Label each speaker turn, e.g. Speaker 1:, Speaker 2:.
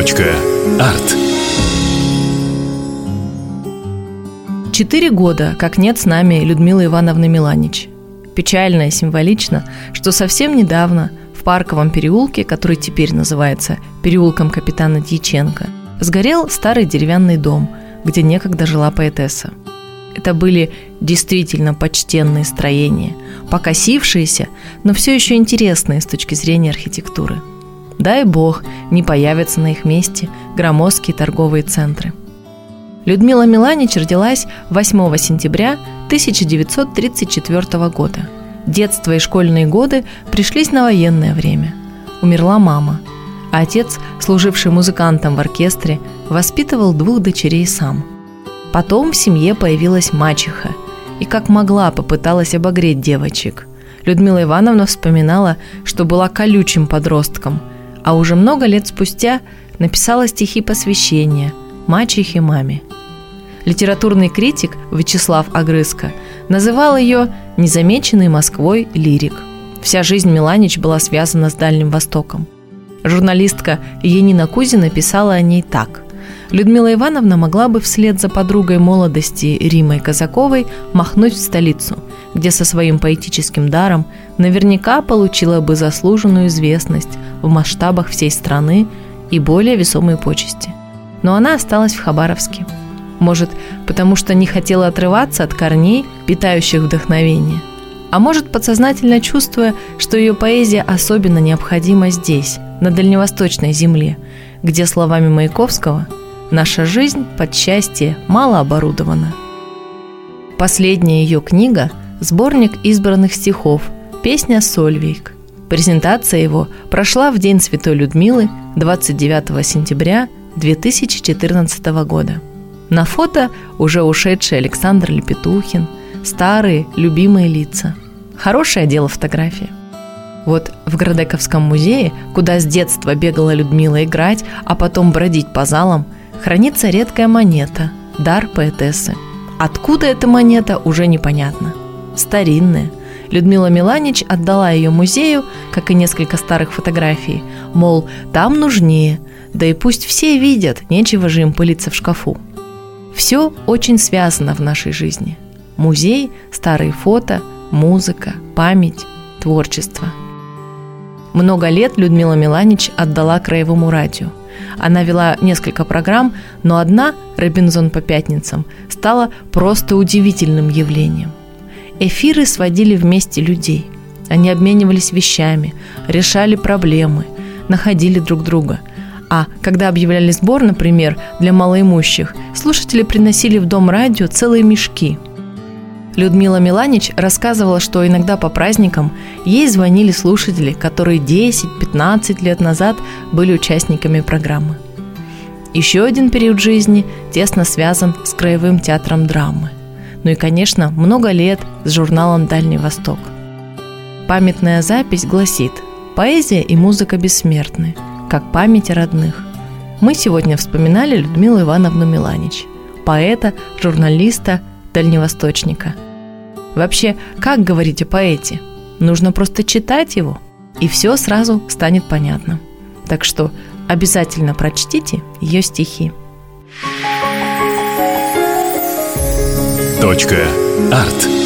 Speaker 1: Арт.
Speaker 2: Четыре года, как нет с нами Людмилы Ивановны Миланич. Печально и символично, что совсем недавно в Парковом переулке, который теперь называется переулком капитана Дьяченко, сгорел старый деревянный дом, где некогда жила поэтесса. Это были действительно почтенные строения, покосившиеся, но все еще интересные с точки зрения архитектуры. Дай бог, не появятся на их месте громоздкие торговые центры. Людмила Миланич родилась 8 сентября 1934 года. Детство и школьные годы пришлись на военное время. Умерла мама, а отец, служивший музыкантом в оркестре, воспитывал двух дочерей сам – Потом в семье появилась мачеха и как могла попыталась обогреть девочек. Людмила Ивановна вспоминала, что была колючим подростком, а уже много лет спустя написала стихи посвящения мачехе маме. Литературный критик Вячеслав Агрызко называл ее «незамеченной Москвой лирик». Вся жизнь Миланич была связана с Дальним Востоком. Журналистка Енина Кузина писала о ней так – Людмила Ивановна могла бы вслед за подругой молодости Римой Казаковой махнуть в столицу, где со своим поэтическим даром наверняка получила бы заслуженную известность в масштабах всей страны и более весомые почести. Но она осталась в Хабаровске. Может, потому что не хотела отрываться от корней, питающих вдохновение. А может, подсознательно чувствуя, что ее поэзия особенно необходима здесь, на дальневосточной земле, где словами Маяковского – Наша жизнь под счастье мало оборудована. Последняя ее книга – сборник избранных стихов «Песня Сольвейк». Презентация его прошла в День Святой Людмилы 29 сентября 2014 года. На фото уже ушедший Александр Лепетухин, старые любимые лица. Хорошее дело фотография. Вот в Градековском музее, куда с детства бегала Людмила играть, а потом бродить по залам – хранится редкая монета – дар поэтессы. Откуда эта монета, уже непонятно. Старинная. Людмила Миланич отдала ее музею, как и несколько старых фотографий, мол, там нужнее, да и пусть все видят, нечего же им пылиться в шкафу. Все очень связано в нашей жизни. Музей, старые фото, музыка, память, творчество. Много лет Людмила Миланич отдала краевому радио – она вела несколько программ, но одна, «Робинзон по пятницам», стала просто удивительным явлением. Эфиры сводили вместе людей. Они обменивались вещами, решали проблемы, находили друг друга. А когда объявляли сбор, например, для малоимущих, слушатели приносили в дом радио целые мешки – Людмила Миланич рассказывала, что иногда по праздникам ей звонили слушатели, которые 10-15 лет назад были участниками программы. Еще один период жизни тесно связан с Краевым театром драмы. Ну и, конечно, много лет с журналом «Дальний Восток». Памятная запись гласит «Поэзия и музыка бессмертны, как память родных». Мы сегодня вспоминали Людмилу Ивановну Миланич, поэта, журналиста, дальневосточника. Вообще, как говорить о поэте? Нужно просто читать его, и все сразу станет понятно. Так что обязательно прочтите ее стихи.
Speaker 1: Точка. Арт.